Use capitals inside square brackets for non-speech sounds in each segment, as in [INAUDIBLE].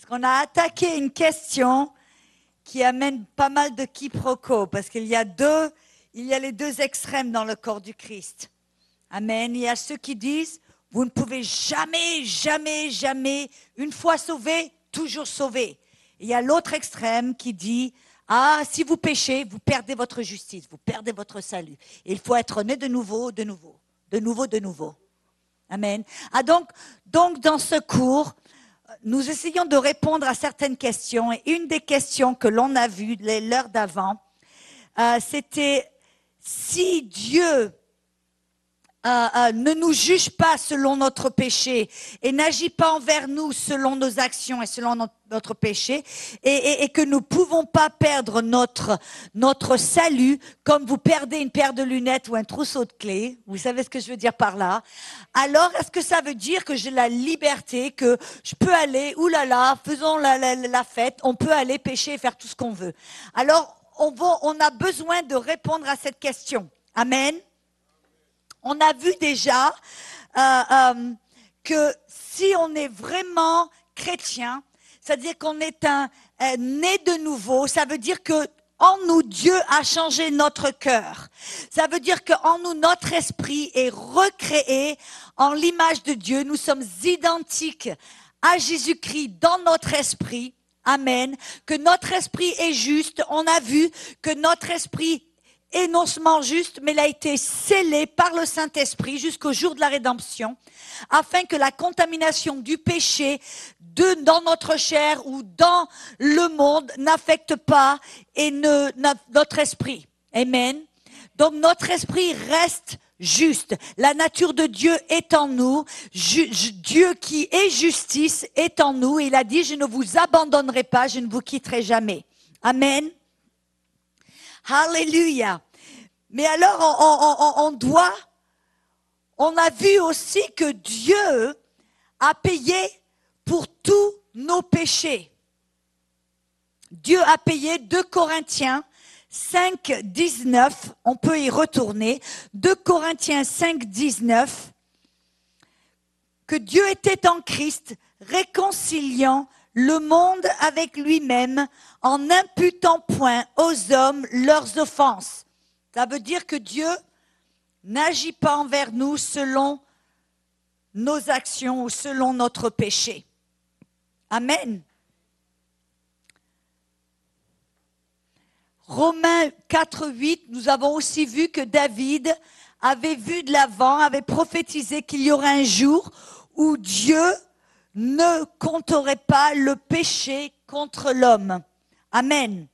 Parce qu'on a attaqué une question qui amène pas mal de quiproquos, parce qu'il y a deux, il y a les deux extrêmes dans le corps du Christ. Amen. Il y a ceux qui disent, vous ne pouvez jamais, jamais, jamais, une fois sauvé, toujours sauvé. Il y a l'autre extrême qui dit, ah, si vous péchez, vous perdez votre justice, vous perdez votre salut. il faut être né de nouveau, de nouveau, de nouveau, de nouveau. Amen. Ah, donc, donc dans ce cours, nous essayons de répondre à certaines questions. Et une des questions que l'on a vues l'heure d'avant, euh, c'était si Dieu euh, euh, ne nous juge pas selon notre péché et n'agit pas envers nous selon nos actions et selon notre, péché et, que nous pouvons pas perdre notre, notre salut comme vous perdez une paire de lunettes ou un trousseau de clés, vous savez ce que je veux dire par là, alors est-ce que ça veut dire que j'ai la liberté, que je peux aller, oulala, faisons la, la, la fête, on peut aller pécher et faire tout ce qu'on veut. Alors on, va, on a besoin de répondre à cette question. Amen. On a vu déjà euh, euh, que si on est vraiment chrétien, c'est-à-dire qu'on est un, né de nouveau, ça veut dire que en nous, Dieu a changé notre cœur. Ça veut dire qu'en nous, notre esprit est recréé en l'image de Dieu. Nous sommes identiques à Jésus-Christ dans notre esprit. Amen. Que notre esprit est juste. On a vu que notre esprit est non seulement juste, mais il a été scellé par le Saint-Esprit jusqu'au jour de la rédemption, afin que la contamination du péché de, dans notre chair ou dans le monde n'affecte pas et ne, notre esprit. Amen. Donc notre esprit reste juste. La nature de Dieu est en nous. Dieu qui est justice est en nous. Il a dit, je ne vous abandonnerai pas, je ne vous quitterai jamais. Amen. Alléluia. Mais alors, on, doit, on a vu aussi que Dieu a payé pour tous nos péchés. Dieu a payé 2 Corinthiens 5, 19, on peut y retourner. 2 Corinthiens 5, 19, que Dieu était en Christ, réconciliant le monde avec lui-même en n'imputant point aux hommes leurs offenses. Ça veut dire que Dieu n'agit pas envers nous selon nos actions ou selon notre péché. Amen. Romains 4, 8, nous avons aussi vu que David avait vu de l'avant, avait prophétisé qu'il y aurait un jour où Dieu ne compterait pas le péché contre l'homme. Amen.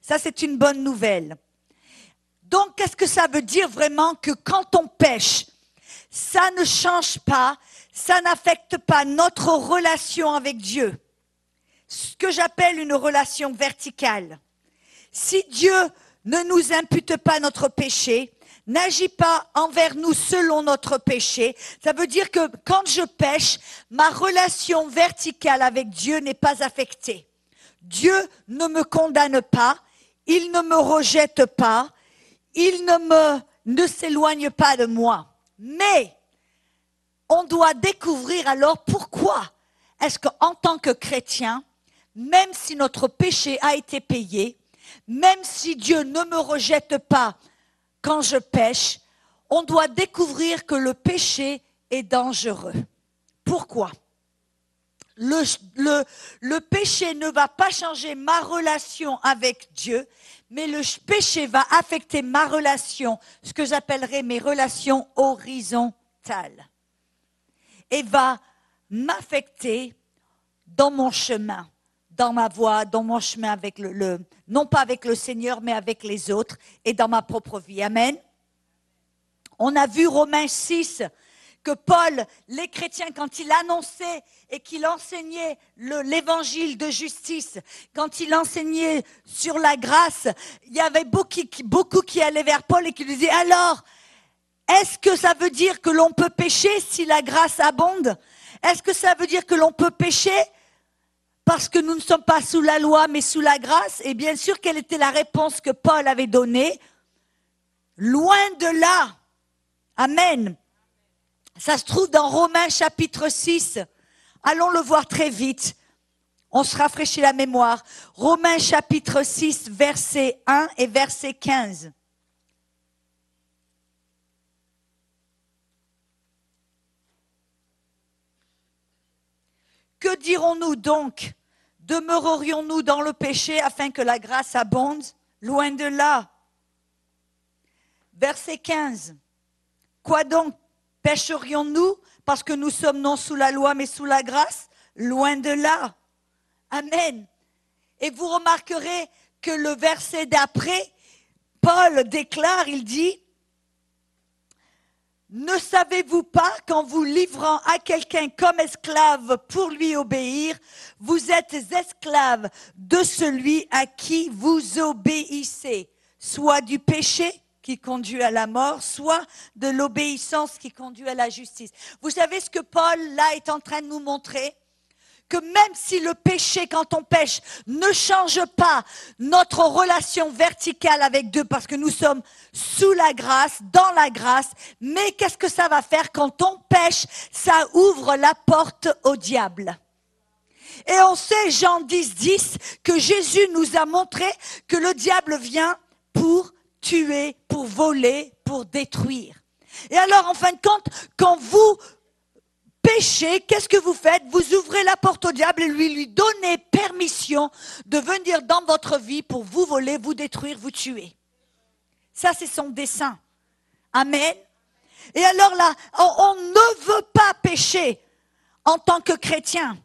Ça, c'est une bonne nouvelle. Donc, qu'est-ce que ça veut dire vraiment que quand on pêche, ça ne change pas, ça n'affecte pas notre relation avec Dieu? Ce que j'appelle une relation verticale. Si Dieu ne nous impute pas notre péché, n'agit pas envers nous selon notre péché, ça veut dire que quand je pêche, ma relation verticale avec Dieu n'est pas affectée. Dieu ne me condamne pas, il ne me rejette pas, il ne ne s'éloigne pas de moi. Mais on doit découvrir alors pourquoi est-ce qu'en tant que chrétien, même si notre péché a été payé, même si Dieu ne me rejette pas quand je pêche, on doit découvrir que le péché est dangereux. Pourquoi? Le, péché ne va pas changer ma relation avec Dieu, mais le péché va affecter ma relation, ce que j'appellerais mes relations horizontales, et va m'affecter dans mon chemin, dans ma voie, dans mon chemin avec le, non pas avec le Seigneur, mais avec les autres et dans ma propre vie. Amen. On a vu Romains 6, que Paul, les chrétiens, quand il annonçait et qu'il enseignait l'évangile de justice, quand il enseignait sur la grâce, il y avait beaucoup, beaucoup qui allaient vers Paul et qui lui disaient, alors, est-ce que ça veut dire que l'on peut pécher si la grâce abonde? Est-ce que ça veut dire que l'on peut pécher parce que nous ne sommes pas sous la loi mais sous la grâce Et bien sûr, quelle était la réponse que Paul avait donnée? Loin de là. Amen. Ça se trouve dans Romains chapitre 6. Allons le voir très vite. On se rafraîchit la mémoire. Romains chapitre 6, verset 1 et verset 15. Que dirons-nous donc Demeurerions-nous dans le péché afin que la grâce abonde? Loin de là. Verset 15. Quoi donc? Pêcherions-nous parce que nous sommes non sous la loi mais sous la grâce? Loin de là. Amen. Et vous remarquerez que le verset d'après, Paul déclare, il dit, ne savez-vous pas qu'en vous livrant à quelqu'un comme esclave pour lui obéir, vous êtes esclave de celui à qui vous obéissez, soit du péché qui conduit à la mort, soit de l'obéissance qui conduit à la justice. Vous savez ce que Paul là est en train de nous montrer? Que même si le péché, quand on pêche, ne change pas notre relation verticale avec Dieu, parce que nous sommes sous la grâce, dans la grâce, mais qu'est-ce que ça va faire quand on pêche? Ça ouvre la porte au diable. Et on sait, Jean 10, 10, que Jésus nous a montré que le diable vient pour tuer, pour voler, pour détruire. Et alors, en fin de compte, quand vous péché, qu'est-ce que vous faites? Vous ouvrez la porte au diable et lui lui donnez permission de venir dans votre vie pour vous voler, vous détruire, vous tuer. Ça, c'est son dessein. Amen. Et alors là, on ne veut pas pécher en tant que chrétien.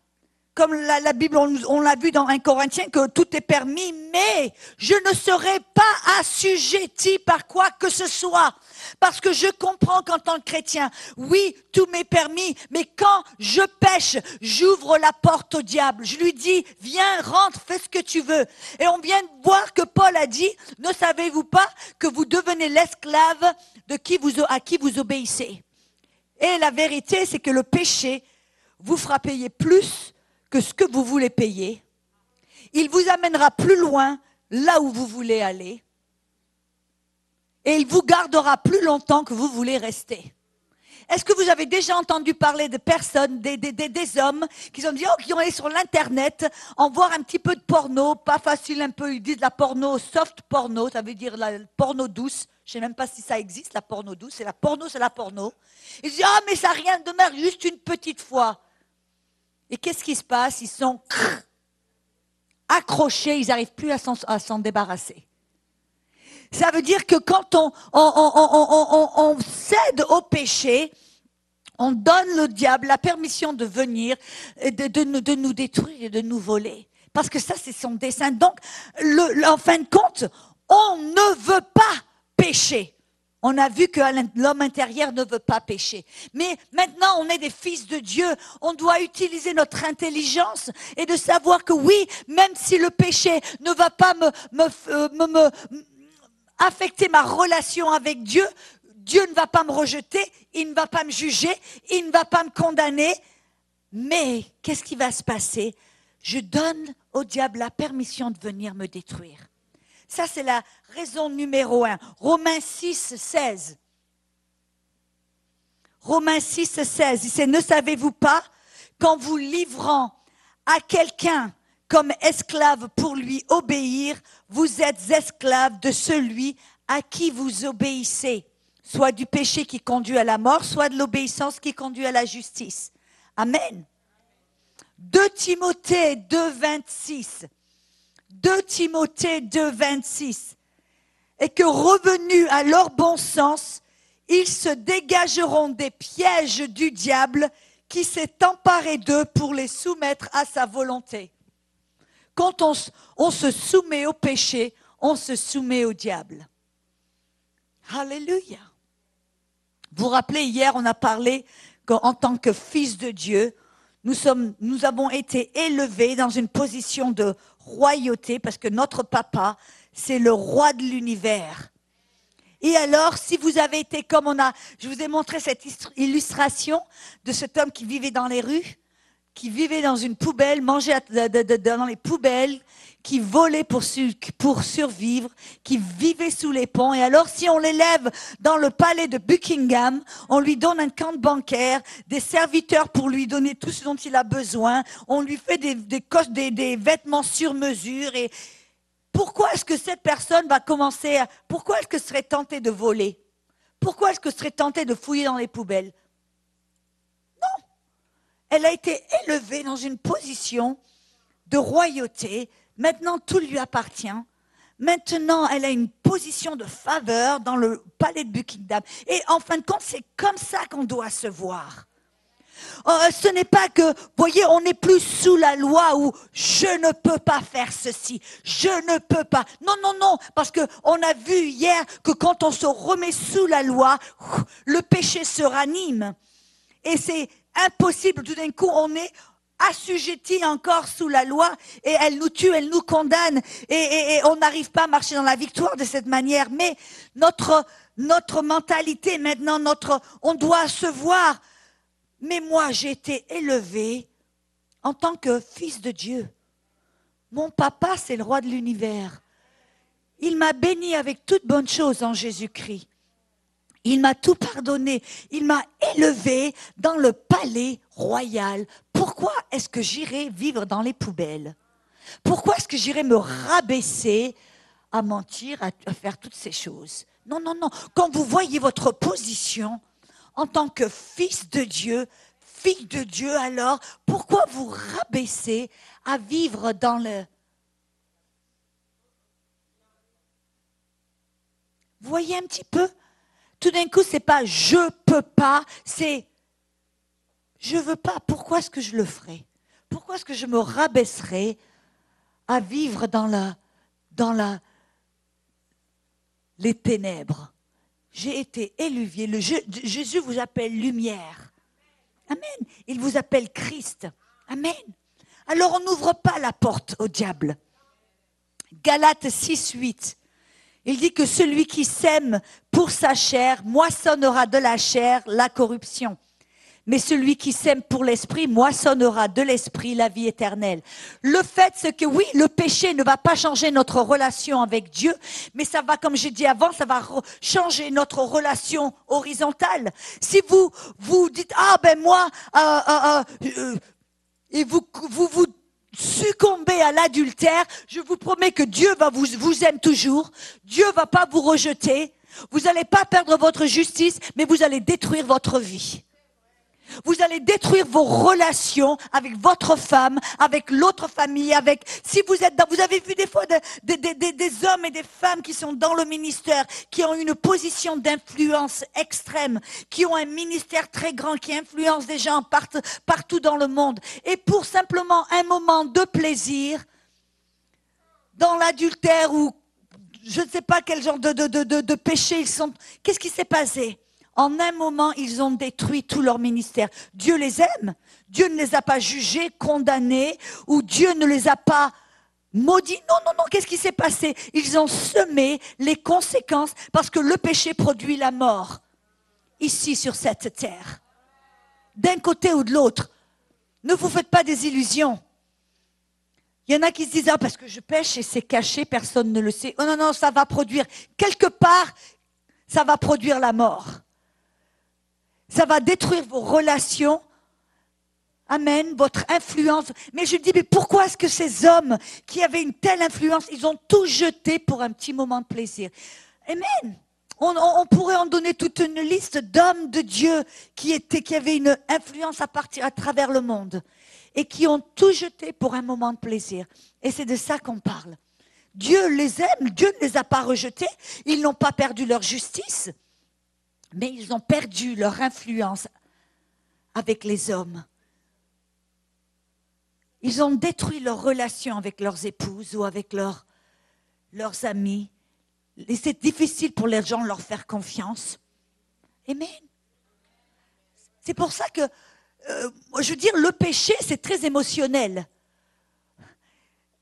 Comme la, Bible, on, l'a vu dans un Corinthien, que tout est permis, mais je ne serai pas assujetti par quoi que ce soit. Parce que je comprends qu'en tant que chrétien, oui, tout m'est permis, mais quand je pêche, j'ouvre la porte au diable. Je lui dis, viens, rentre, fais ce que tu veux. Et on vient de voir que Paul a dit, ne savez-vous pas que vous devenez l'esclave de qui vous, à qui vous obéissez? Et la vérité, c'est que le péché vous fera payer plus que ce que vous voulez payer. Il vous amènera plus loin là où vous voulez aller. Et il vous gardera plus longtemps que vous voulez rester. Est-ce que vous avez déjà entendu parler de personnes, des, hommes qui ont dit, oh, qui ont allé sur l'internet en voir un petit peu de porno, pas facile un peu, ils disent la porno, soft porno, ça veut dire la porno douce. Je sais même pas si ça existe, la porno douce. C'est la porno, c'est la porno. Ils disent, ah, mais ça rien de mer, juste une petite fois. Et qu'est-ce qui se passe? Ils sont accrochés, ils n'arrivent plus à s'en débarrasser. Ça veut dire que quand on, cède au péché, on donne le diable la permission de venir, de, de, nous détruire et de nous voler. Parce que ça, c'est son dessein. Donc, en fin de compte, on ne veut pas pécher. On a vu que l'homme intérieur ne veut pas pécher. Mais maintenant, on est des fils de Dieu. On doit utiliser notre intelligence et de savoir que oui, même si le péché ne va pas me, me, euh, me, affecter ma relation avec Dieu, Dieu ne va pas me rejeter, il ne va pas me juger, il ne va pas me condamner. Mais qu'est-ce qui va se passer? Je donne au diable la permission de venir me détruire. Ça, c'est la raison numéro un. Romains 6, 16. Romains 6, 16. Il dit, ne savez-vous pas qu'en vous livrant à quelqu'un comme esclave pour lui obéir, vous êtes esclave de celui à qui vous obéissez, soit du péché qui conduit à la mort, soit de l'obéissance qui conduit à la justice. Amen. 2 Timothée 2, 26. 2 Timothée 2, 26, et que revenus à leur bon sens, ils se dégageront des pièges du diable qui s'est emparé d'eux pour les soumettre à sa volonté. Quand on, se soumet au péché, on se soumet au diable. Alléluia. Vous vous rappelez, hier, on a parlé qu'en tant que fils de Dieu, nous, sommes, nous avons été élevés dans une position de royauté parce que notre papa, c'est le roi de l'univers. Et alors, si vous avez été comme on a, je vous ai montré cette illustration de cet homme qui vivait dans les rues, qui vivaient dans une poubelle, mangeaient dans les poubelles, qui volaient pour, survivre, qui vivaient sous les ponts. Et alors, si on l'élève dans le palais de Buckingham, on lui donne un compte bancaire, des serviteurs pour lui donner tout ce dont il a besoin, on lui fait des, vêtements sur mesure. Et pourquoi est-ce que cette personne va commencer à... Pourquoi est-ce que serait tenté de voler? Pourquoi est-ce que serait tenté de fouiller dans les poubelles? Elle a été élevée dans une position de royauté, Maintenant, tout lui appartient. Maintenant, elle a une position de faveur dans le palais de Buckingham. Et en fin de compte, c'est comme ça qu'on doit se voir. Oh, ce n'est pas que, voyez, on n'est plus sous la loi où je ne peux pas faire ceci, je ne peux pas. Non, non, non, parce que on a vu hier que quand on se remet sous la loi, le péché se ranime. Et c'est impossible, tout d'un coup, on est, assujettis encore sous la loi et elle nous tue, elle nous condamne et, on n'arrive pas à marcher dans la victoire de cette manière. Mais notre, notre mentalité maintenant, notre, on doit se voir. Mais moi, j'ai été élevé en tant que fils de Dieu. Mon papa, c'est le roi de l'univers. Il m'a béni avec toutes bonnes choses en Jésus-Christ. Il m'a tout pardonné. Il m'a élevé dans le palais royal. Pourquoi est-ce que j'irai vivre dans les poubelles? Pourquoi est-ce que j'irai me rabaisser à mentir, à, faire toutes ces choses? Non, non, non. Quand vous voyez votre position en tant que fils de Dieu, fille de Dieu, alors pourquoi vous rabaisser à vivre dans le... Voyez un petit peu? Tout d'un coup, c'est pas je peux pas, c'est je veux pas. Pourquoi est-ce que je le ferai Pourquoi est-ce que je me rabaisserai à vivre dans la dans la les ténèbres? J'ai été éluvier. Le, Jésus vous appelle lumière. Amen. Il vous appelle Christ. Amen. Alors on n'ouvre pas la porte au diable. Galates 6, 8. Il dit que celui qui sème pour sa chair moissonnera de la chair la corruption. Mais celui qui sème pour l'esprit moissonnera de l'esprit la vie éternelle. Le fait, c'est que oui, le péché ne va pas changer notre relation avec Dieu, mais ça va, comme j'ai dit avant, ça va changer notre relation horizontale. Si vous vous dites ah ben moi, euh, euh, euh, et vous vous vous succombez à l'adultère, je vous promets que Dieu va vous, vous aime toujours. Dieu va pas vous rejeter. Vous n'allez pas perdre votre justice, mais vous allez détruire votre vie. Vous allez détruire vos relations avec votre femme, avec l'autre famille, avec, si vous êtes dans, vous avez vu des fois des hommes et des femmes qui sont dans le ministère, qui ont une position d'influence extrême, qui ont un ministère très grand, qui influence des gens partout, partout dans le monde. Et pour simplement un moment de plaisir, dans l'adultère ou je ne sais pas quel genre de, de, de, de péché ils sont, qu'est-ce qui s'est passé? En un moment, ils ont détruit tout leur ministère. Dieu les aime. Dieu ne les a pas jugés, condamnés, ou Dieu ne les a pas maudits. Non, non, non, qu'est-ce qui s'est passé? Ils ont semé les conséquences parce que le péché produit la mort ici sur cette terre. D'un côté ou de l'autre. Ne vous faites pas des illusions. Il y en a qui se disent, ah, parce que je pêche et c'est caché, personne ne le sait. Oh non, non, ça va produire, quelque part, ça va produire la mort. Ça va détruire vos relations. Amen, votre influence. Mais je dis, mais pourquoi est-ce que ces hommes qui avaient une telle influence, ils ont tout jeté pour un petit moment de plaisir? Amen. On, pourrait en donner toute une liste d'hommes de Dieu qui, qui avaient une influence à partir à travers le monde et qui ont tout jeté pour un moment de plaisir. Et c'est de ça qu'on parle. Dieu les aime, Dieu ne les a pas rejetés, ils n'ont pas perdu leur justice, mais ils ont perdu leur influence avec les hommes. Ils ont détruit leur relation avec leurs épouses ou avec leurs, leurs amis. Et c'est difficile pour les gens de leur faire confiance. Amen. C'est pour ça que, euh, je veux dire, le péché, c'est très émotionnel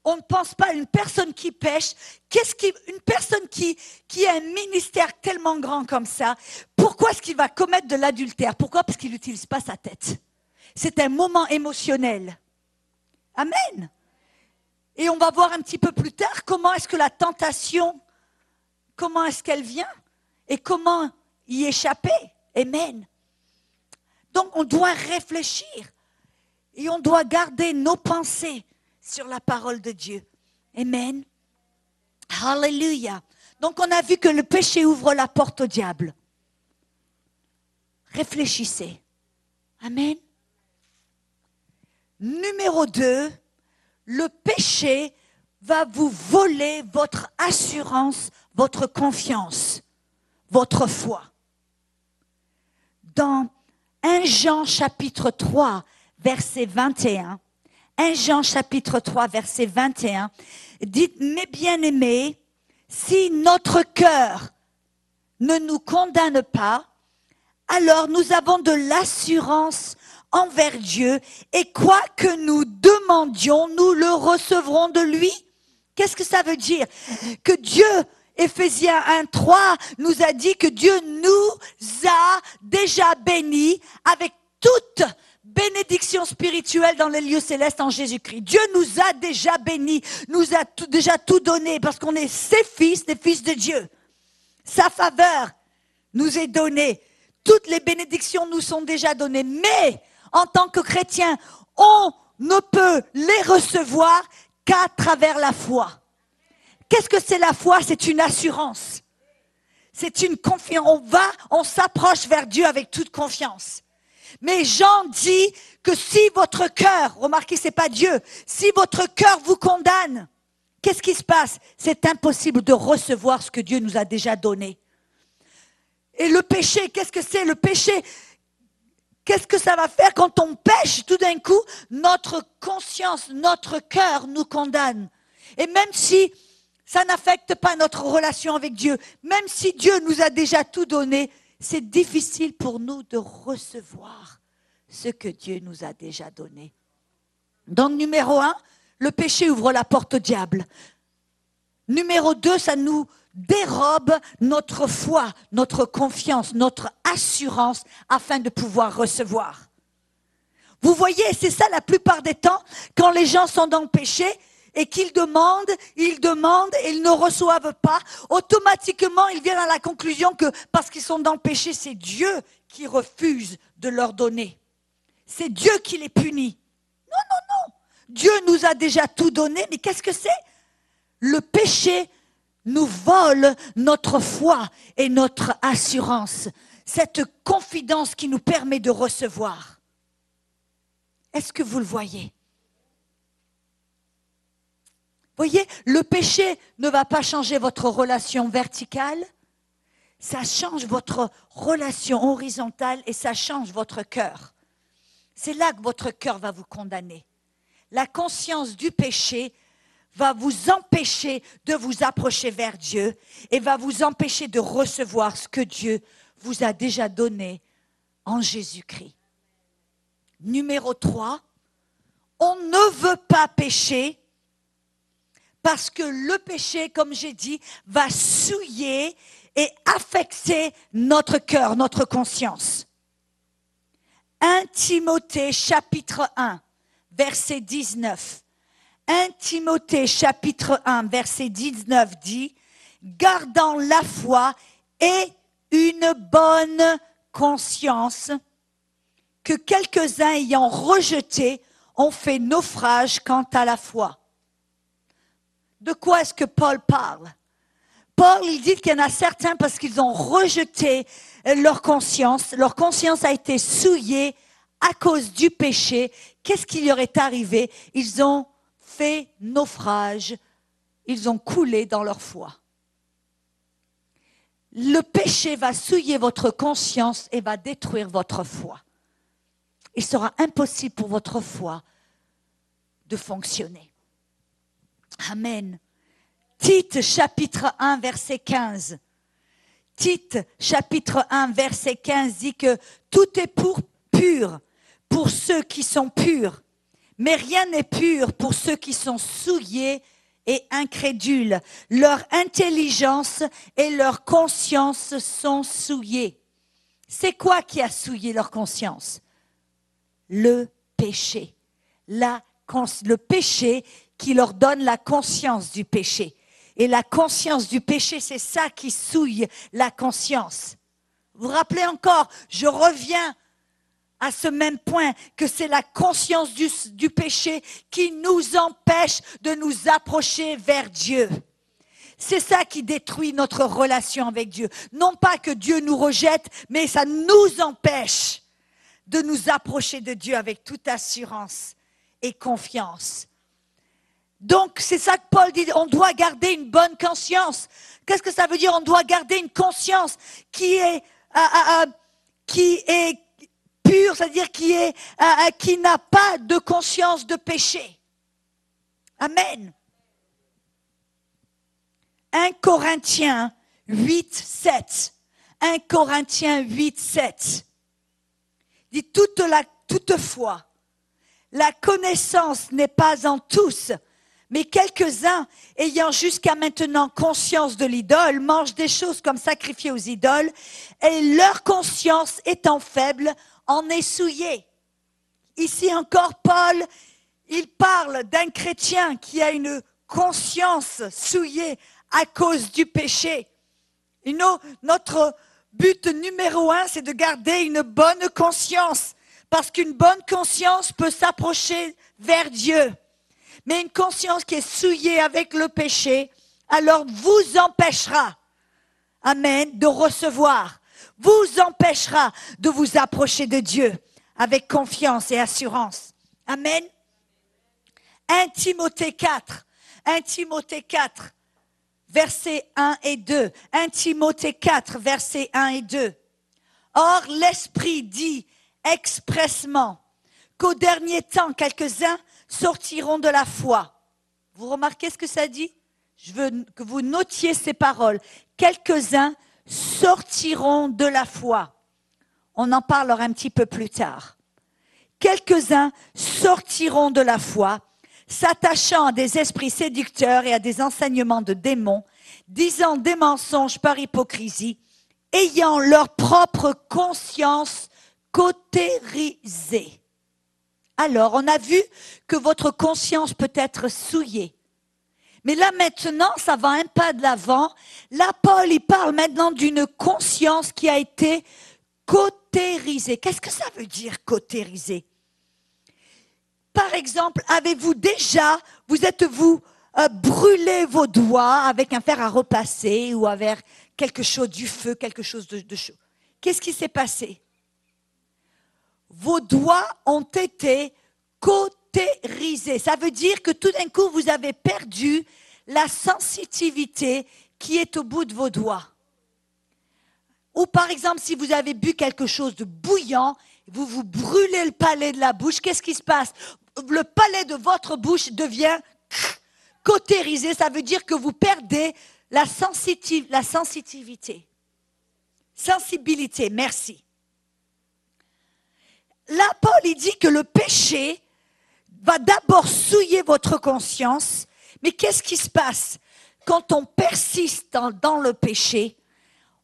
on ne pense pas à une personne qui pêche. Qu'est-ce qui, une personne qui, qui a un ministère tellement grand comme ça, pourquoi est-ce qu'il va commettre de l'adultère? Pourquoi? Parce qu'il n'utilise pas sa tête. c'est un moment émotionnel. Amen. Et on va voir un petit peu plus tard comment est-ce que la tentation, comment est-ce qu'elle vient et comment y échapper. Amen. Donc on doit réfléchir et on doit garder nos pensées sur la parole de Dieu. Amen. Hallelujah. Donc on a vu que le péché ouvre la porte au diable. Réfléchissez. Amen. Numéro 2, le péché va vous voler votre assurance, votre confiance, votre foi. Dans 1 Jean chapitre 3, verset 21, 1 Jean chapitre 3, verset 21, dites, mes bien-aimés, si notre cœur ne nous condamne pas, alors nous avons de l'assurance envers Dieu et quoi que nous demandions, nous le recevrons de lui. Qu'est-ce que ça veut dire? Que Dieu, Ephésiens 1, 3, nous a dit que Dieu nous a déjà bénis avec toute bénédiction spirituelle dans les lieux célestes en Jésus-Christ. Dieu nous a déjà bénis, nous a déjà tout donné parce qu'on est ses fils, des fils de Dieu. Sa faveur nous est donnée. Toutes les bénédictions nous sont déjà données. Mais en tant que chrétien, on ne peut les recevoir qu'à travers la foi. Qu'est-ce que c'est la foi? C'est une assurance. C'est une confiance. On va, on s'approche vers Dieu avec toute confiance. Mais Jean dit que si votre cœur, remarquez, c'est pas Dieu, si votre cœur vous condamne, qu'est-ce qui se passe? C'est impossible de recevoir ce que Dieu nous a déjà donné. Et le péché, qu'est-ce que c'est? Le péché, Qu'est-ce que ça va faire quand on pêche tout d'un coup? Notre conscience, notre cœur nous condamne. Et même si ça n'affecte pas notre relation avec Dieu, même si Dieu nous a déjà tout donné, c'est difficile pour nous de recevoir ce que Dieu nous a déjà donné. Donc numéro un, le péché ouvre la porte au diable. Numéro deux, ça nous dérobe notre foi, notre confiance, notre assurance afin de pouvoir recevoir. Vous voyez, c'est ça la plupart des temps, quand les gens sont dans le péché et qu'ils demandent, ils demandent et ils ne reçoivent pas, automatiquement ils viennent à la conclusion que parce qu'ils sont dans le péché, c'est Dieu qui refuse de leur donner. C'est Dieu qui les punit. Non, non, non. Dieu nous a déjà tout donné, mais qu'est-ce que c'est? Le péché nous vole notre foi et notre assurance, cette confidence qui nous permet de recevoir. Est-ce que vous le voyez? Voyez, le péché ne va pas changer votre relation verticale, ça change votre relation horizontale et ça change votre cœur. C'est là que votre cœur va vous condamner. La conscience du péché va vous empêcher de vous approcher vers Dieu et va vous empêcher de recevoir ce que Dieu vous a déjà donné en Jésus-Christ. Numéro 3, on ne veut pas pécher parce que le péché, comme j'ai dit, va souiller et affecter notre cœur, notre conscience. 1 Timothée chapitre 1, verset 19. 1 Timothée chapitre 1 verset 19 dit, gardant la foi et une bonne conscience, que quelques-uns ayant rejeté ont fait naufrage quant à la foi. De quoi est-ce que Paul parle? Paul, il dit qu'il y en a certains parce qu'ils ont rejeté leur conscience, leur conscience a été souillée à cause du péché. Qu'est-ce qui leur est arrivé? Ils ont fait naufrage, ils ont coulé dans leur foi. Le péché va souiller votre conscience et va détruire votre foi. Il sera impossible pour votre foi de fonctionner. Amen. Tite chapitre 1 verset 15. Tite chapitre 1 verset 15 dit que tout est pour pur pour ceux qui sont purs mais rien n'est pur pour ceux qui sont souillés et incrédules. Leur intelligence et leur conscience sont souillées. C'est quoi qui a souillé leur conscience? Le péché. Le péché qui leur donne la conscience du péché. Et la conscience du péché, c'est ça qui souille la conscience. Vous vous rappelez encore, je reviens à ce même point que c'est la conscience du, du, péché qui nous empêche de nous approcher vers Dieu. C'est ça qui détruit notre relation avec Dieu. Non pas que Dieu nous rejette, mais ça nous empêche de nous approcher de Dieu avec toute assurance et confiance. Donc, c'est ça que Paul dit, on doit garder une bonne conscience. Qu'est-ce que ça veut dire On doit garder une conscience qui est, euh, euh, euh, pure, c'est-à-dire qui, n'a pas de conscience de péché? Amen. 1 Corinthiens 8, 7. 1 Corinthiens 8, 7. Dit toutefois, la connaissance n'est pas en tous, mais quelques-uns, ayant jusqu'à maintenant conscience de l'idole, mangent des choses comme sacrifiées aux idoles, et leur conscience étant faible, en est souillée. Ici encore, Paul, il parle d'un chrétien qui a une conscience souillée à cause du péché. notre but numéro un, c'est de garder une bonne conscience, parce qu'une bonne conscience peut s'approcher vers Dieu. Mais une conscience qui est souillée avec le péché, alors vous empêchera, Amen, de recevoir, vous empêchera de vous approcher de Dieu avec confiance et assurance. Amen. 1 Timothée 4, 1 Timothée 4, versets 1 et 2. 1 Timothée 4, versets 1 et 2. Or, l'Esprit dit expressement qu'au dernier temps, quelques-uns sortiront de la foi. Vous remarquez ce que ça dit? Je veux que vous notiez ces paroles. Quelques-uns sortiront de la foi. On en parlera un petit peu plus tard. Quelques-uns sortiront de la foi s'attachant à des esprits séducteurs et à des enseignements de démons, disant des mensonges par hypocrisie, ayant leur propre conscience cautérisée. Alors, on a vu que votre conscience peut être souillée. Mais là maintenant, ça va un pas de l'avant. Là, Paul, il parle maintenant d'une conscience qui a été cautérisée. Qu'est-ce que ça veut dire cautérisée? Par exemple, avez-vous déjà, vous êtes-vous euh, brûlé vos doigts avec un fer à repasser ou avec quelque chose du feu, quelque chose de, de chaud? Qu'est-ce qui s'est passé? Vos doigts ont été cautérisés. Ça veut dire que tout d'un coup, vous avez perdu la sensitivité qui est au bout de vos doigts. Ou par exemple, si vous avez bu quelque chose de bouillant, vous vous brûlez le palais de la bouche, qu'est-ce qui se passe? Le palais de votre bouche devient [CLEARS THROAT] cautérisé, ça veut dire que vous perdez la, la sensitivité. Sensibilité, merci. Là, Paul, dit que le péché va d'abord souiller votre conscience, mais qu'est-ce qui se passe? Quand on persiste dans le péché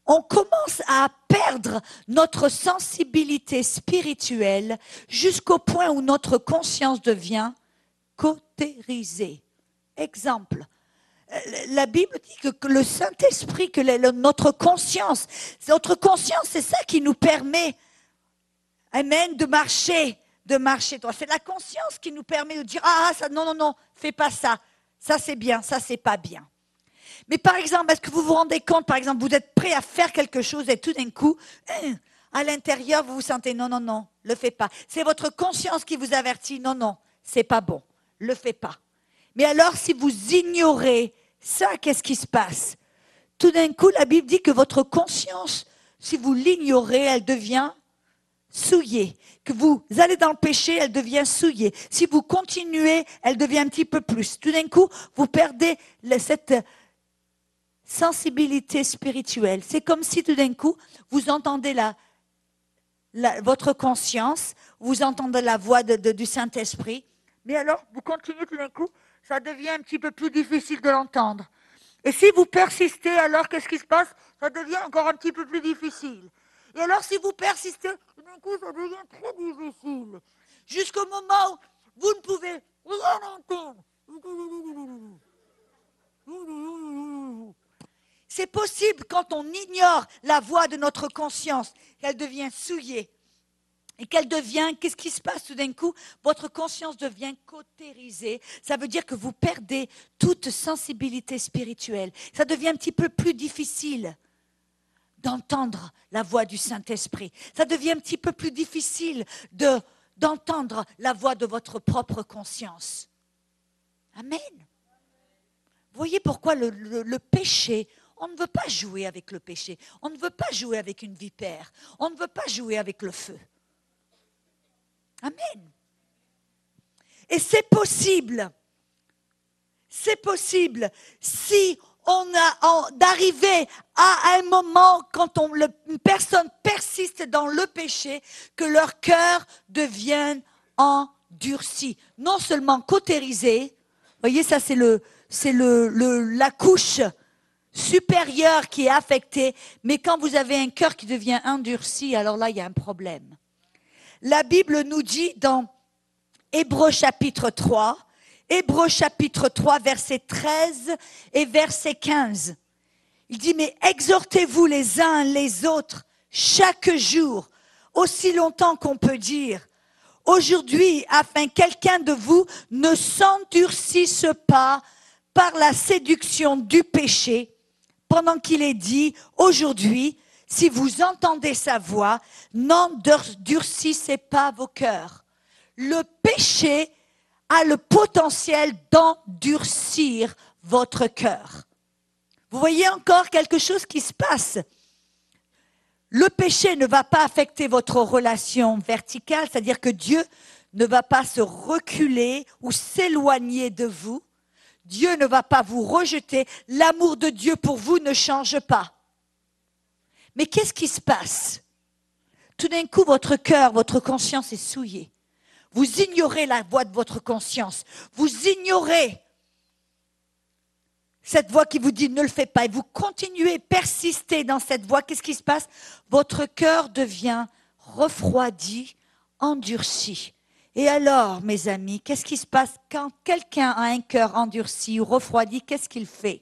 on commence à perdre notre sensibilité spirituelle jusqu'au point où notre conscience devient cautérisée. Exemple, la Bible dit que, le Saint-Esprit, que notre conscience, notre conscience, c'est ça qui nous permet, amen, de marcher, de marcher C'est la conscience qui nous permet de dire, ah, ça, non, non, non, fais pas ça. Ça c'est bien, ça c'est pas bien. Mais par exemple, est-ce que vous vous rendez compte, par exemple, vous êtes prêt à faire quelque chose et tout d'un coup, hein, à l'intérieur, vous vous sentez non, non, non, le fais pas. C'est votre conscience qui vous avertit, non, non, c'est pas bon, le fais pas. Mais alors, si vous ignorez ça, qu'est-ce qui se passe? Tout d'un coup, la Bible dit que votre conscience, si vous l'ignorez, elle devient souillée. Que vous allez dans le péché, elle devient souillée. Si vous continuez, elle devient un petit peu plus. Tout d'un coup, vous perdez cette sensibilité spirituelle. C'est comme si tout d'un coup, vous entendez la, votre conscience, vous entendez la voix du Saint-Esprit, mais alors vous continuez tout d'un coup, ça devient un petit peu plus difficile de l'entendre. Et si vous persistez, alors qu'est-ce qui se passe? Ça devient encore un petit peu plus difficile. Et alors si vous persistez, d'un coup, ça devient très difficile. jusqu'au moment où vous ne pouvez rien entendre. C'est possible quand on ignore la voix de notre conscience, qu'elle devient souillée et qu'elle devient, qu'est-ce qui se passe tout d'un coup? Votre conscience devient cautérisée. Ça veut dire que vous perdez toute sensibilité spirituelle. Ça devient un petit peu plus difficile d'entendre la voix du Saint-Esprit. Ça devient un petit peu plus difficile de, d'entendre la voix de votre propre conscience. Amen. Voyez pourquoi le, le péché, on ne veut pas jouer avec le péché. On ne veut pas jouer avec une vipère. On ne veut pas jouer avec le feu. Amen. Et c'est possible. C'est possible si on a d'arriver à un moment quand on, une personne persiste dans le péché que leur cœur devienne endurci, non seulement cautérisé. Voyez, ça c'est le, c'est le, la couche supérieure qui est affectée, mais quand vous avez un cœur qui devient endurci, alors là il y a un problème. La Bible nous dit dans Hébreu chapitre 3, Hébreu chapitre 3, verset 13 et verset 15. Il dit, mais exhortez-vous les uns les autres chaque jour, aussi longtemps qu'on peut dire, aujourd'hui, afin quelqu'un de vous ne s'endurcisse pas par la séduction du péché, pendant qu'il est dit, aujourd'hui, si vous entendez sa voix, n'endurcissez pas vos cœurs. Le péché a le potentiel d'endurcir votre cœur. Vous voyez encore quelque chose qui se passe. Le péché ne va pas affecter votre relation verticale, c'est-à-dire que Dieu ne va pas se reculer ou s'éloigner de vous. Dieu ne va pas vous rejeter. L'amour de Dieu pour vous ne change pas. Mais qu'est-ce qui se passe? Tout d'un coup, votre cœur, votre conscience est souillée. Vous ignorez la voix de votre conscience. Vous ignorez cette voix qui vous dit ne le fais pas. Et vous continuez, persistez dans cette voix. Qu'est-ce qui se passe? Votre cœur devient refroidi, endurci. Et alors, mes amis, qu'est-ce qui se passe? Quand quelqu'un a un cœur endurci ou refroidi Qu'est-ce qu'il fait?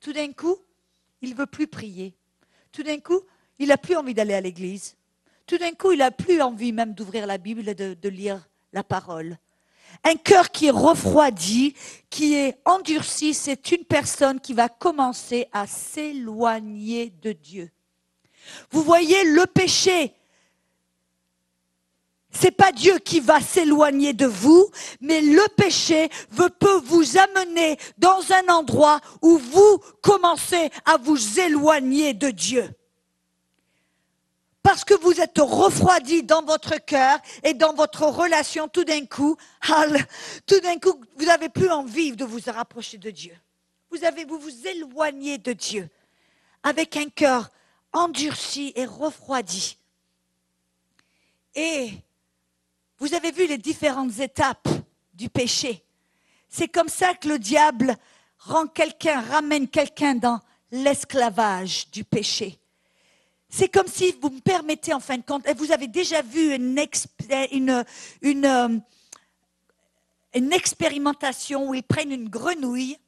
Tout d'un coup, il ne veut plus prier. Tout d'un coup, il n'a plus envie d'aller à l'église. Tout d'un coup, il n'a plus envie même d'ouvrir la Bible et de, lire parole. Un cœur qui est refroidi, qui est endurci, c'est une personne qui va commencer à s'éloigner de Dieu. Vous voyez, le péché, c'est pas Dieu qui va s'éloigner de vous, mais le péché peut vous amener dans un endroit où vous commencez à vous éloigner de Dieu. Parce que vous êtes refroidi dans votre cœur et dans votre relation tout d'un coup, tout d'un coup, vous n'avez plus envie de vous rapprocher de Dieu. Vous avez, vous vous éloignez de Dieu avec un cœur endurci et refroidi. Et vous avez vu les différentes étapes du péché. C'est comme ça que le diable rend quelqu'un, ramène quelqu'un dans l'esclavage du péché. C'est comme si vous me permettez en fin de compte, vous avez déjà vu euh, une expérimentation où ils prennent une grenouille,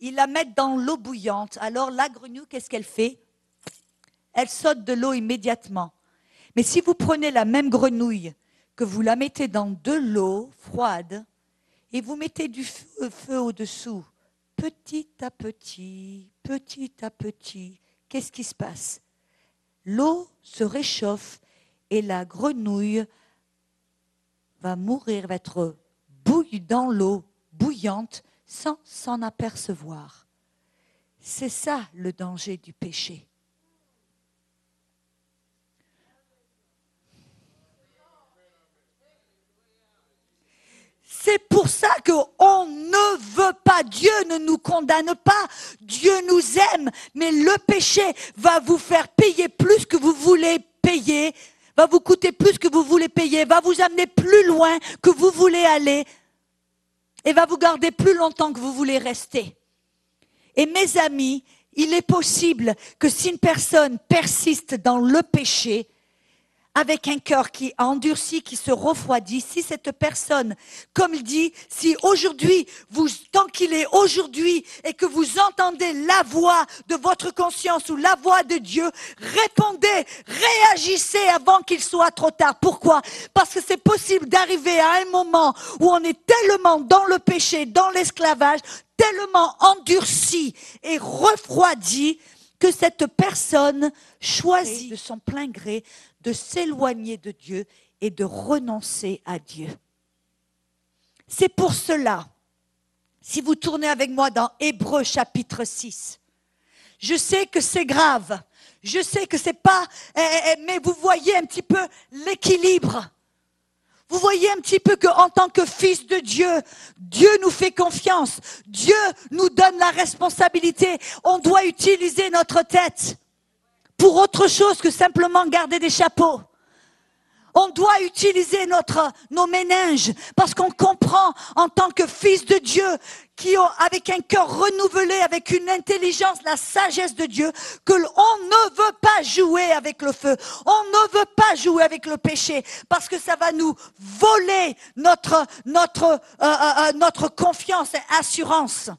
ils la mettent dans l'eau bouillante. Alors la grenouille, qu'est-ce qu'elle fait? Elle saute de l'eau immédiatement. Mais si vous prenez la même grenouille que vous la mettez dans de l'eau froide et vous mettez du feu, au-dessous, petit à petit, petit à petit, qu'est-ce qui se passe? L'eau se réchauffe et la grenouille va mourir, va être bouillie dans l'eau bouillante sans s'en apercevoir. C'est ça le danger du péché. C'est pour ça qu'on ne veut pas, Dieu ne nous condamne pas, Dieu nous aime, mais le péché va vous faire payer plus que vous voulez payer, va vous coûter plus que vous voulez payer, va vous amener plus loin que vous voulez aller et va vous garder plus longtemps que vous voulez rester. Et mes amis, il est possible que si une personne persiste dans le péché, avec un cœur qui endurci, qui se refroidit, si cette personne, comme il dit, si aujourd'hui, vous, tant qu'il est aujourd'hui et que vous entendez la voix de votre conscience ou la voix de Dieu, répondez, réagissez avant qu'il soit trop tard. Pourquoi? Parce que c'est possible d'arriver à un moment où on est tellement dans le péché, dans l'esclavage, tellement endurci et refroidi que cette personne choisit de son plein gré de s'éloigner de Dieu et de renoncer à Dieu. C'est pour cela, si vous tournez avec moi dans Hébreu chapitre 6, je sais que c'est grave, je sais que c'est pas, eh, eh, eh, mais vous voyez un petit peu l'équilibre. Vous voyez un petit peu qu'en tant que fils de Dieu, Dieu nous fait confiance. Dieu nous donne la responsabilité. On doit utiliser notre tête pour autre chose que simplement garder des chapeaux. On doit utiliser notre, nos méninges parce qu'on comprend en tant que fils de Dieu qui ont, avec un cœur renouvelé, avec une intelligence, la sagesse de Dieu, que l'on ne veut pas jouer avec le feu. On ne veut pas jouer avec le péché parce que ça va nous voler notre, notre, euh, euh, euh, notre confiance et assurance.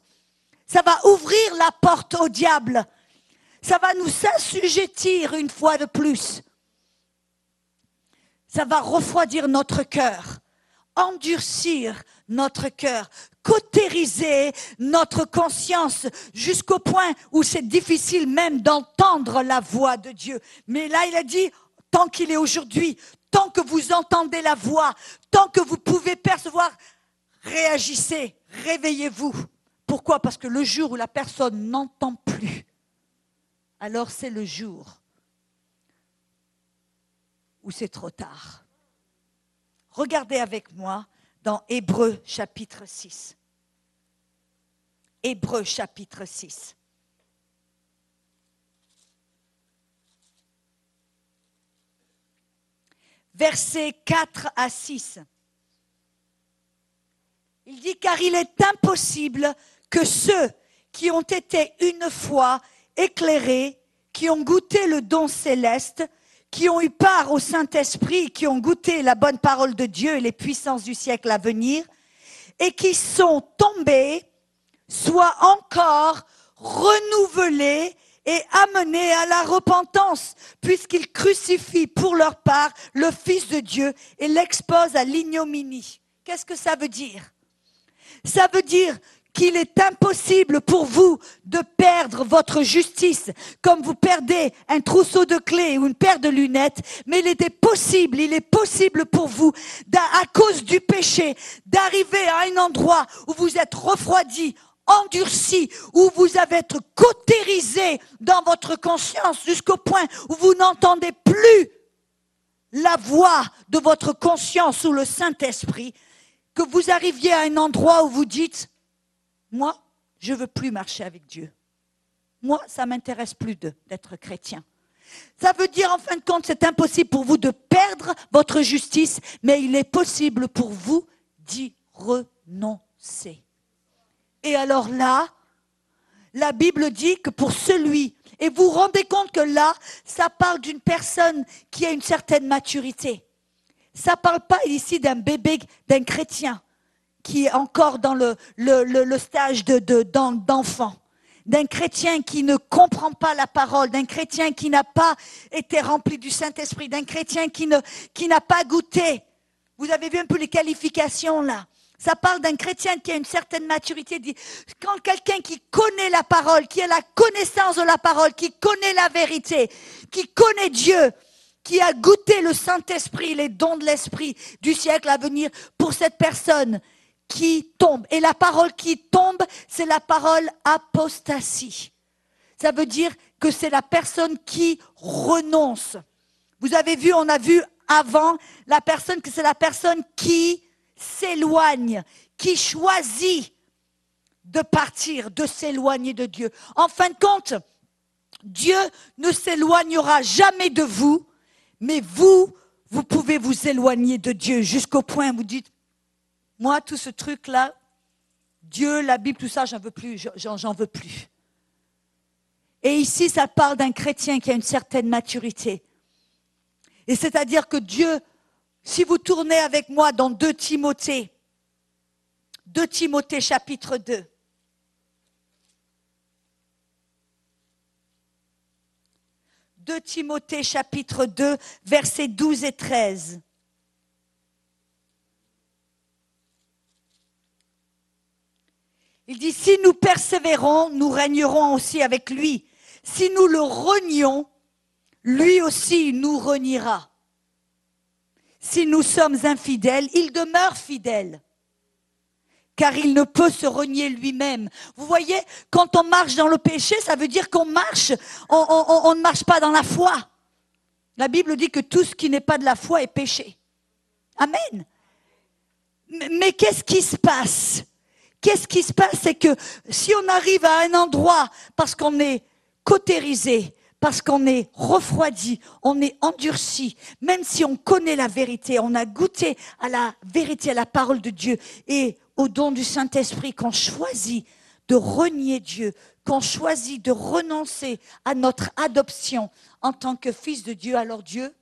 Ça va ouvrir la porte au diable. Ça va nous assujettir une fois de plus ça va refroidir notre cœur, endurcir notre cœur, cautériser notre conscience jusqu'au point où c'est difficile même d'entendre la voix de Dieu. Mais là, il a dit, tant qu'il est aujourd'hui, tant que vous entendez la voix, tant que vous pouvez percevoir, réagissez, réveillez-vous. Pourquoi? Parce que le jour où la personne n'entend plus, alors c'est le jour ou c'est trop tard. Regardez avec moi dans Hébreu chapitre 6. Hébreu chapitre 6. Versets 4 à 6. Il dit car il est impossible que ceux qui ont été une fois éclairés, qui ont goûté le don céleste, qui ont eu part au Saint-Esprit, qui ont goûté la bonne parole de Dieu et les puissances du siècle à venir, et qui sont tombés, soient encore renouvelés et amenés à la repentance, puisqu'ils crucifient pour leur part le Fils de Dieu et l'exposent à l'ignominie. Qu'est-ce que ça veut dire? Ça veut dire qu'il est impossible pour vous de perdre votre justice comme vous perdez un trousseau de clés ou une paire de lunettes, mais il était possible, il est possible pour vous, à cause du péché, d'arriver à un endroit où vous êtes refroidi, endurci, où vous avez être cautérisé dans votre conscience jusqu'au point où vous n'entendez plus la voix de votre conscience ou le Saint-Esprit, que vous arriviez à un endroit où vous dites, moi, je ne veux plus marcher avec Dieu. Moi, ça m'intéresse plus d'être chrétien. Ça veut dire, en fin de compte, c'est impossible pour vous de perdre votre justice, mais il est possible pour vous d'y renoncer. Et alors là, la Bible dit que pour celui, et vous vous rendez compte que là, ça parle d'une personne qui a une certaine maturité. Ça ne parle pas ici d'un bébé, d'un chrétien qui est encore dans le, stage de, d'enfant, d'un chrétien qui ne comprend pas la parole, d'un chrétien qui n'a pas été rempli du Saint-Esprit, d'un chrétien qui, ne, qui n'a pas goûté. Vous avez vu un peu les qualifications là. Ça parle d'un chrétien qui a une certaine maturité. Quand quelqu'un qui connaît la parole, qui a la connaissance de la parole, qui connaît la vérité, qui connaît Dieu, qui a goûté le Saint-Esprit, les dons de l'Esprit du siècle à venir, pour cette personne, qui tombe. Et la parole qui tombe, c'est la parole apostasie. Ça veut dire que c'est la personne qui renonce. Vous avez vu, on a vu avant la personne que c'est la personne qui s'éloigne, qui choisit de partir, de s'éloigner de Dieu. En fin de compte, Dieu ne s'éloignera jamais de vous, mais vous, vous pouvez vous éloigner de Dieu jusqu'au point où vous dites, moi, tout ce truc-là, Dieu, la Bible, tout ça, j'en veux plus, j'en veux plus. Et ici, ça parle d'un chrétien qui a une certaine maturité. Et c'est-à-dire que Dieu, si vous tournez avec moi dans 2 Timothée, 2 Timothée chapitre 2, de Timothée chapitre 2, versets 12 et 13. Il dit, si nous persévérons, nous régnerons aussi avec lui. Si nous le renions, lui aussi nous reniera. Si nous sommes infidèles, il demeure fidèle, car il ne peut se renier lui-même. Vous voyez, quand on marche dans le péché, ça veut dire qu'on marche, on, ne marche pas dans la foi. La Bible dit que tout ce qui n'est pas de la foi est péché. Amen. Mais qu'est-ce qui se passe? Qu'est-ce qui se passe? C'est que si on arrive à un endroit parce qu'on est cautérisé, parce qu'on est refroidi, on est endurci, même si on connaît la vérité, on a goûté à la vérité, à la parole de Dieu et au don du Saint-Esprit, qu'on choisit de renier Dieu, qu'on choisit de renoncer à notre adoption en tant que fils de Dieu, alors Dieu,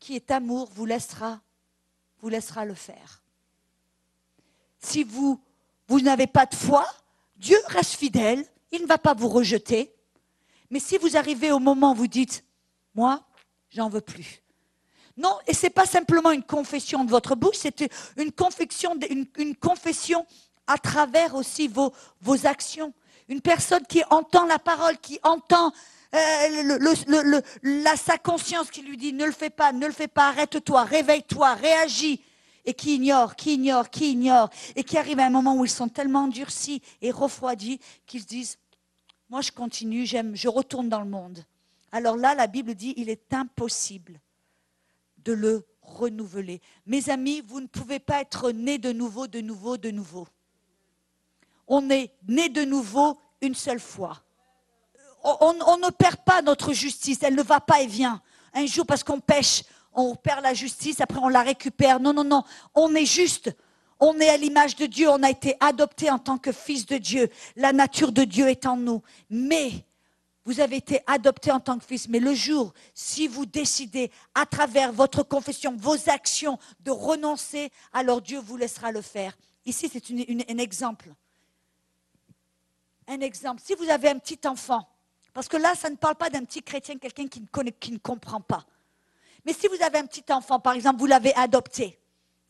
qui est amour, vous laissera, vous laissera le faire. Si vous vous n'avez pas de foi, Dieu reste fidèle, il ne va pas vous rejeter. Mais si vous arrivez au moment où vous dites, moi, j'en veux plus. Non, et ce n'est pas simplement une confession de votre bouche, c'est une confession, une, à travers aussi vos, actions. Une personne qui entend la parole, qui entend euh, sa conscience qui lui dit ne le fais pas, ne le fais pas, arrête-toi, réveille-toi, réagis et qui ignorent, qui ignorent, qui ignorent, et qui arrivent à un moment où ils sont tellement endurcis et refroidis qu'ils se disent, moi je continue, j'aime, je retourne dans le monde. Alors là, la Bible dit, il est impossible de le renouveler. Mes amis, vous ne pouvez pas être né de nouveau, de nouveau, de nouveau. On est né de nouveau une seule fois. On ne perd pas notre justice, elle ne va pas et vient. Un jour, parce qu'on pêche, on perd la justice, après on la récupère. Non, non, non, on est juste. On est à l'image de Dieu, on a été adopté en tant que fils de Dieu. La nature de Dieu est en nous. Mais vous avez été adopté en tant que fils. Mais le jour, si vous décidez à travers votre confession, vos actions, de renoncer, alors Dieu vous laissera le faire. Ici, c'est un exemple. Un exemple. Si vous avez un petit enfant, parce que là, ça ne parle pas d'un petit chrétien, quelqu'un qui qui ne comprend pas. Mais si vous avez un petit enfant, par exemple, vous l'avez adopté,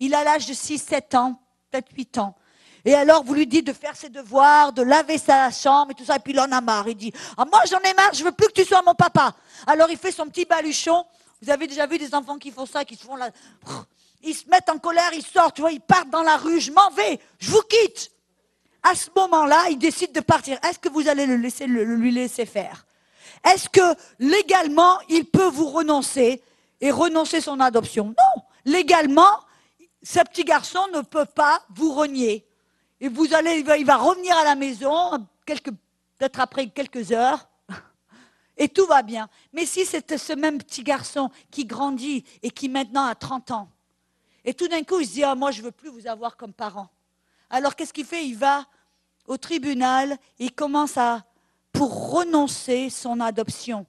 il a l'âge de 6, 7 ans, peut-être 8 ans. Et alors, vous lui dites de faire ses devoirs, de laver sa chambre et tout ça. Et puis, il en a marre. Il dit, ah, moi, j'en ai marre, je veux plus que tu sois mon papa. Alors, il fait son petit baluchon. Vous avez déjà vu des enfants qui font ça, qui se font là. Ils se mettent en colère, ils sortent, tu vois, ils partent dans la rue. Je m'en vais, je vous quitte. À ce moment-là, il décide de partir. Est-ce que vous allez le lui laisser faire? Est-ce que légalement, il peut vous renoncer? Et renoncer son adoption. Non, légalement, ce petit garçon ne peut pas vous renier. Et vous allez, il va, revenir à la maison, peut-être après quelques heures, [LAUGHS] et tout va bien. Mais si c'est ce même petit garçon qui grandit et qui maintenant a 30 ans, et tout d'un coup il se dit, ah, moi je ne veux plus vous avoir comme parent. Alors qu'est-ce qu'il fait? Il va au tribunal, il commence à, pour renoncer son adoption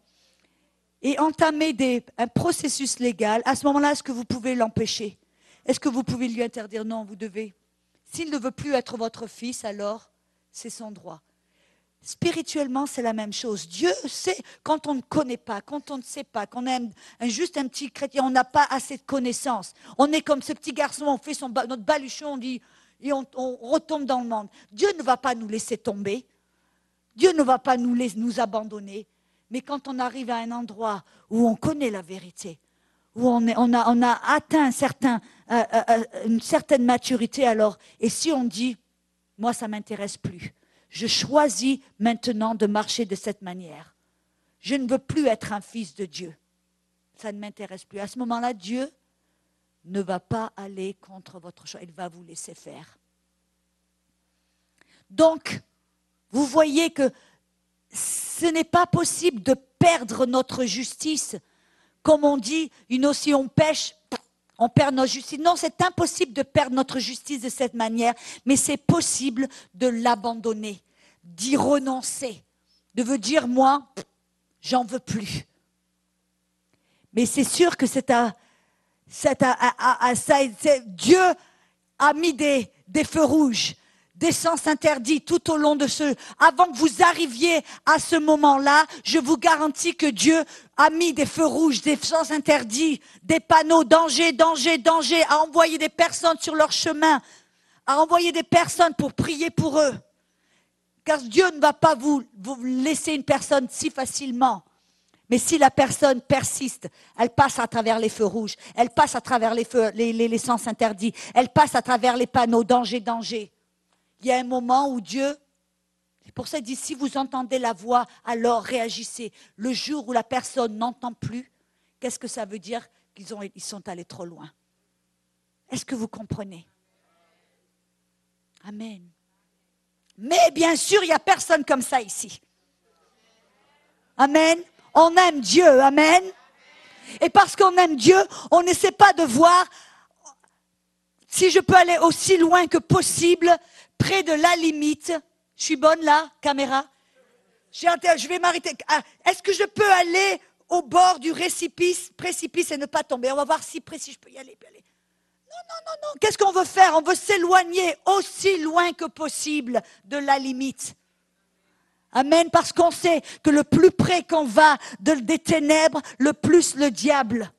et entamer un processus légal, à ce moment-là, est-ce que vous pouvez l'empêcher? Est-ce que vous pouvez lui interdire? Non, vous devez. S'il ne veut plus être votre fils, alors c'est son droit. Spirituellement, c'est la même chose. Dieu sait, quand on ne connaît pas, quand on ne sait pas, qu'on est juste un petit chrétien, on n'a pas assez de connaissances. On est comme ce petit garçon, on fait son, notre baluchon, on dit, et on, retombe dans le monde. Dieu ne va pas nous laisser tomber. Dieu ne va pas nous, nous abandonner. Mais quand on arrive à un endroit où on connaît la vérité, où on, a, atteint euh, euh, euh, une certaine maturité, alors, et si on dit, moi, ça m'intéresse plus, je choisis maintenant de marcher de cette manière. Je ne veux plus être un fils de Dieu. Ça ne m'intéresse plus. À ce moment-là, Dieu ne va pas aller contre votre choix. Il va vous laisser faire. Donc, vous voyez que ce n'est pas possible de perdre notre justice. Comme on dit, une si on pêche, on perd notre justice. Non, c'est impossible de perdre notre justice de cette manière, mais c'est possible de l'abandonner, d'y renoncer, de vous dire, moi, j'en veux plus. Mais c'est sûr que c'est c'est- Dieu a mis des, des feux rouges, des sens interdits tout au long de ce. Avant que vous arriviez à ce moment-là, je vous garantis que Dieu a mis des feux rouges, des sens interdits, des panneaux danger, danger, danger, a envoyé des personnes sur leur chemin, a envoyé des personnes pour prier pour eux. Car Dieu ne va pas vous, laisser une personne si facilement. Mais si la personne persiste, elle passe à travers les feux rouges, elle passe à travers les- les sens interdits, elle passe à travers les panneaux danger, danger. Il y a un moment où Dieu, c'est pour ça qu'il dit, si vous entendez la voix, alors réagissez. Le jour où la personne n'entend plus, qu'est-ce que ça veut dire Qu'ils ils sont allés trop loin? Est-ce que vous comprenez? Amen. Mais bien sûr, il n'y a personne comme ça ici. Amen. On aime Dieu. Amen. Et parce qu'on aime Dieu, on n'essaie pas de voir si je peux aller aussi loin que possible, près de la limite. Je suis bonne là, caméra Je vais m'arrêter. Ah, Est-ce que je peux aller au bord du récipice, précipice et ne pas tomber? On va voir si précis je peux y aller. Non, non, non, non. Qu'est-ce qu'on veut faire? On veut s'éloigner aussi loin que possible de la limite. Amen, parce qu'on sait que le plus près qu'on va de- des ténèbres, le plus le diable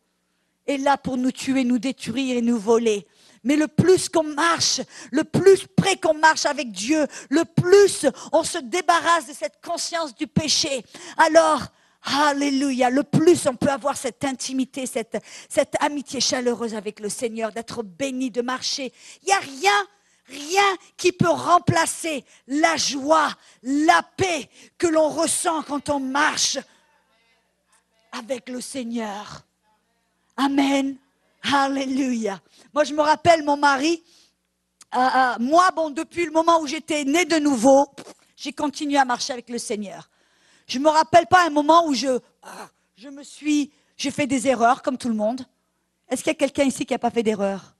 est là pour nous tuer, nous détruire et nous voler. Mais le plus qu'on marche, le plus près qu'on marche avec Dieu, le plus on se débarrasse de cette conscience du péché. Alors, Alléluia, le plus on peut avoir cette intimité, cette, amitié chaleureuse avec le Seigneur, d'être béni, de marcher. Il n'y a rien, rien qui peut remplacer la joie, la paix que l'on ressent quand on marche avec le Seigneur. Amen. Alléluia. Moi, je me rappelle mon mari. euh, euh, moi, bon, depuis le moment où j'étais née de nouveau, j'ai continué à marcher avec le Seigneur. Je me rappelle pas un moment où je, ah, je me suis, j'ai fait des erreurs comme tout le monde. Est-ce qu'il y a quelqu'un ici qui n'a pas fait d'erreur?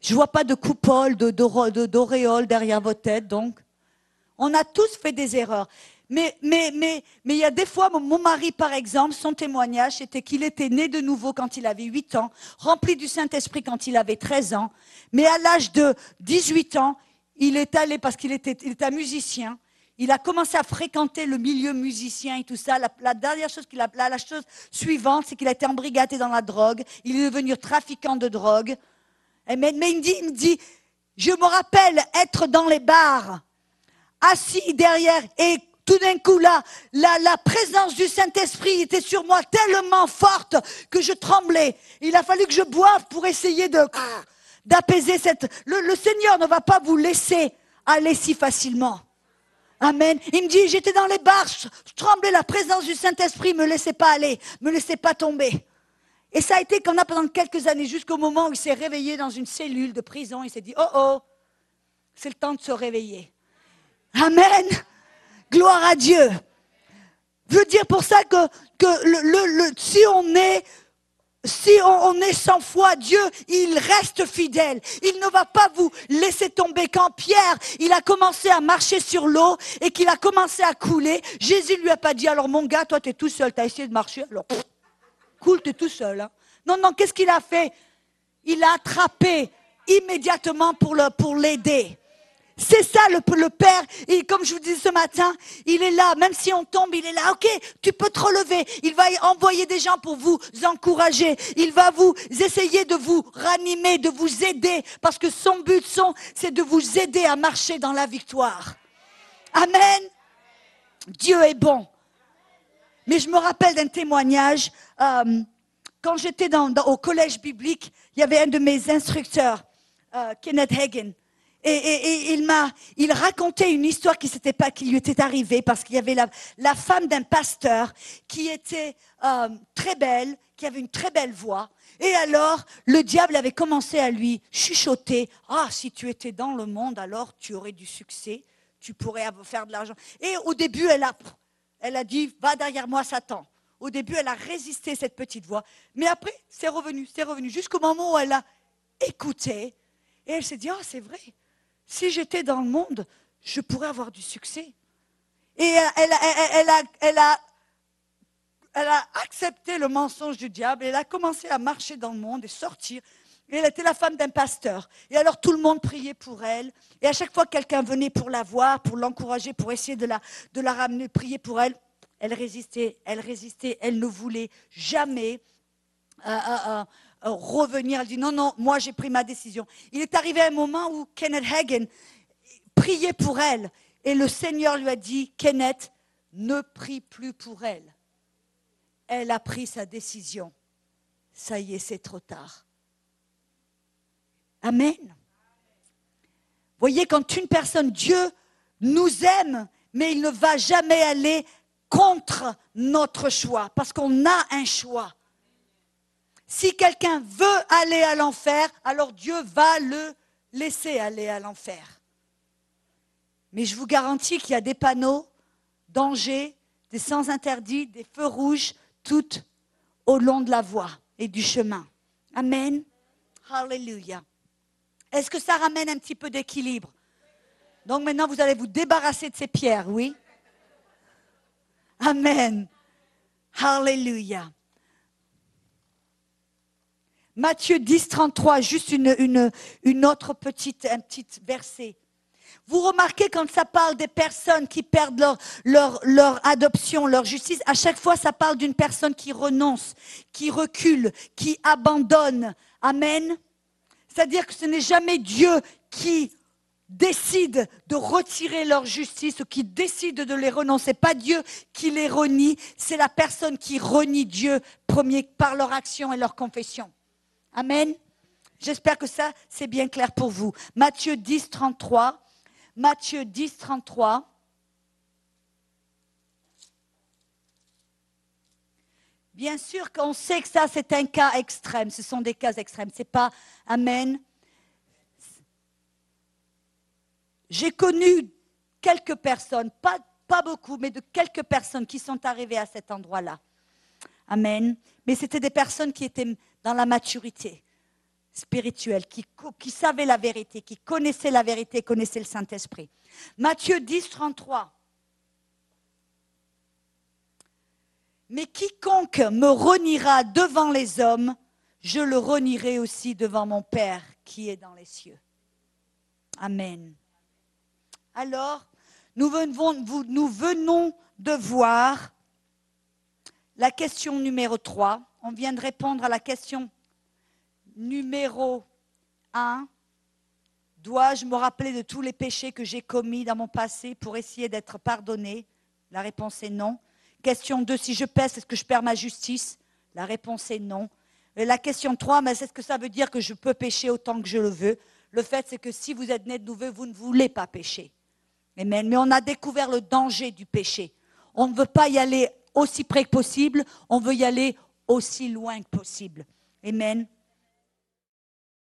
Je vois pas de coupole, de, d'auréole derrière votre tête, donc. On a tous fait des erreurs. Mais, mais, mais, mais il y a des fois, mon, mari, par exemple, son témoignage, c'était qu'il était né de nouveau quand il avait 8 ans, rempli du Saint-Esprit quand il avait 13 ans. Mais à l'âge de 18 ans, il est allé, parce qu'il était, un musicien, il a commencé à fréquenter le milieu musicien et tout ça. La, dernière chose qu'il a, la, la chose suivante, c'est qu'il a été embrigadé dans la drogue. Il est devenu trafiquant de drogue. Et mais, mais il me dit, il me dit, je me rappelle être dans les bars, assis derrière, et tout d'un coup là, la, la présence du Saint-Esprit était sur moi tellement forte que je tremblais. Il a fallu que je boive pour essayer de d'apaiser cette. Le, le Seigneur ne va pas vous laisser aller si facilement. Amen. Il me dit, j'étais dans les bars, je, tremblais, la présence du Saint-Esprit me laissait pas aller, me laissait pas tomber. Et ça a été qu'on a pendant quelques années, jusqu'au moment où il s'est réveillé dans une cellule de prison. Il s'est dit, oh oh, c'est le temps de se réveiller. Amen. Gloire à Dieu. Je veux dire pour ça que, le, si on est si on, est sans foi, Dieu, il reste fidèle. Il ne va pas vous laisser tomber. Quand Pierre, il a commencé à marcher sur l'eau et qu'il a commencé à couler, Jésus lui a pas dit, alors mon gars, toi, tu es tout seul, tu as essayé de marcher, alors, pff, cool, tu es tout seul. hein. Non, non, qu'est-ce qu'il a fait? Il a attrapé immédiatement pour l'aider. C'est ça le, Père. Et comme je vous disais ce matin, il est là. Même si on tombe, il est là. Ok, tu peux te relever. Il va envoyer des gens pour vous encourager. Il va vous essayer de vous ranimer, de vous aider. Parce que son but, c'est de vous aider à marcher dans la victoire. Amen. Dieu est bon. Mais je me rappelle d'un témoignage. euh, quand j'étais dans- dans- au collège biblique, il y avait un de mes instructeurs, euh, Kenneth Hagen. Et, il m'a, il racontait une histoire qui s'était lui était arrivée parce qu'il y avait la, femme d'un pasteur qui était euh, très belle, qui avait une très belle voix. Et alors, le diable avait commencé à lui chuchoter Ah, si tu étais dans le monde, alors tu aurais du succès, tu pourrais faire de l'argent. Et au début, elle a, elle a dit Va derrière moi, Satan. Au début, elle a résisté cette petite voix. Mais après, c'est revenu, c'est revenu. Jusqu'au moment où elle a écouté. Et elle s'est dit Ah, c'est vrai. Si j'étais dans le monde, je pourrais avoir du succès. Et euh, elle, a- accepté le mensonge du diable elle a commencé à marcher dans le monde et sortir. Et elle était la femme d'un pasteur. Et alors tout le monde priait pour elle. Et à chaque fois que quelqu'un venait pour la voir, pour l'encourager, pour essayer de la, ramener, prier pour elle, elle résistait, elle résistait, elle ne voulait jamais euh, euh, revenir. Elle dit non, non, moi j'ai pris ma décision. Il est arrivé un moment où Kenneth Hagen priait pour elle. Et le Seigneur lui a dit, Kenneth, ne prie plus pour elle. Elle a pris sa décision. Ça y est, c'est trop tard. Amen. Voyez, quand une personne, Dieu nous aime, mais il ne va jamais aller contre notre choix, parce qu'on a un choix. Si quelqu'un veut aller à l'enfer, alors Dieu va le laisser aller à l'enfer. Mais je vous garantis qu'il y a des panneaux, dangers, des sens interdits, des feux rouges, tout au long de la voie et du chemin. Amen. Hallelujah. Est-ce que ça ramène un petit peu d'équilibre? Donc maintenant, vous allez vous débarrasser de ces pierres, oui? Amen. Hallelujah. Matthieu 10, 33, juste une, une, autre petite, un petit verset. Vous remarquez quand ça parle des personnes qui perdent leur, leur, leur adoption, leur justice, à chaque fois ça parle d'une personne qui renonce, qui recule, qui abandonne. Amen. C'est-à-dire que ce n'est jamais Dieu qui décide de retirer leur justice ou qui décide de les renoncer. Pas Dieu qui les renie, c'est la personne qui renie Dieu premier par leur action et leur confession. Amen. J'espère que ça, c'est bien clair pour vous. Matthieu 10, 33. Matthieu 10, 33. Bien sûr qu'on sait que ça, c'est un cas extrême. Ce sont des cas extrêmes. Ce n'est pas Amen. J'ai connu quelques personnes, pas, beaucoup, mais de quelques personnes qui sont arrivées à cet endroit-là. Amen. Mais c'était des personnes qui étaient dans la maturité spirituelle, qui, savaient la vérité, qui connaissaient la vérité, connaissaient le Saint-Esprit. Matthieu 10, 33. Mais quiconque me reniera devant les hommes, je le renierai aussi devant mon Père qui est dans les cieux. Amen. Alors, nous venons, nous venons de voir la question numéro 3. On vient de répondre à la question numéro 1. Dois-je me rappeler de tous les péchés que j'ai commis dans mon passé pour essayer d'être pardonné? La réponse est non. Question 2, si je pèse, est-ce que je perds ma justice? La réponse est non. la question 3, mais est-ce que ça veut dire que je peux pécher autant que je le veux? Le fait, c'est que si vous êtes né de nouveau, vous ne voulez pas pécher. Amen. Mais on a découvert le danger du péché. On ne veut pas y aller aussi près que possible, on veut y aller aussi loin que possible. Amen.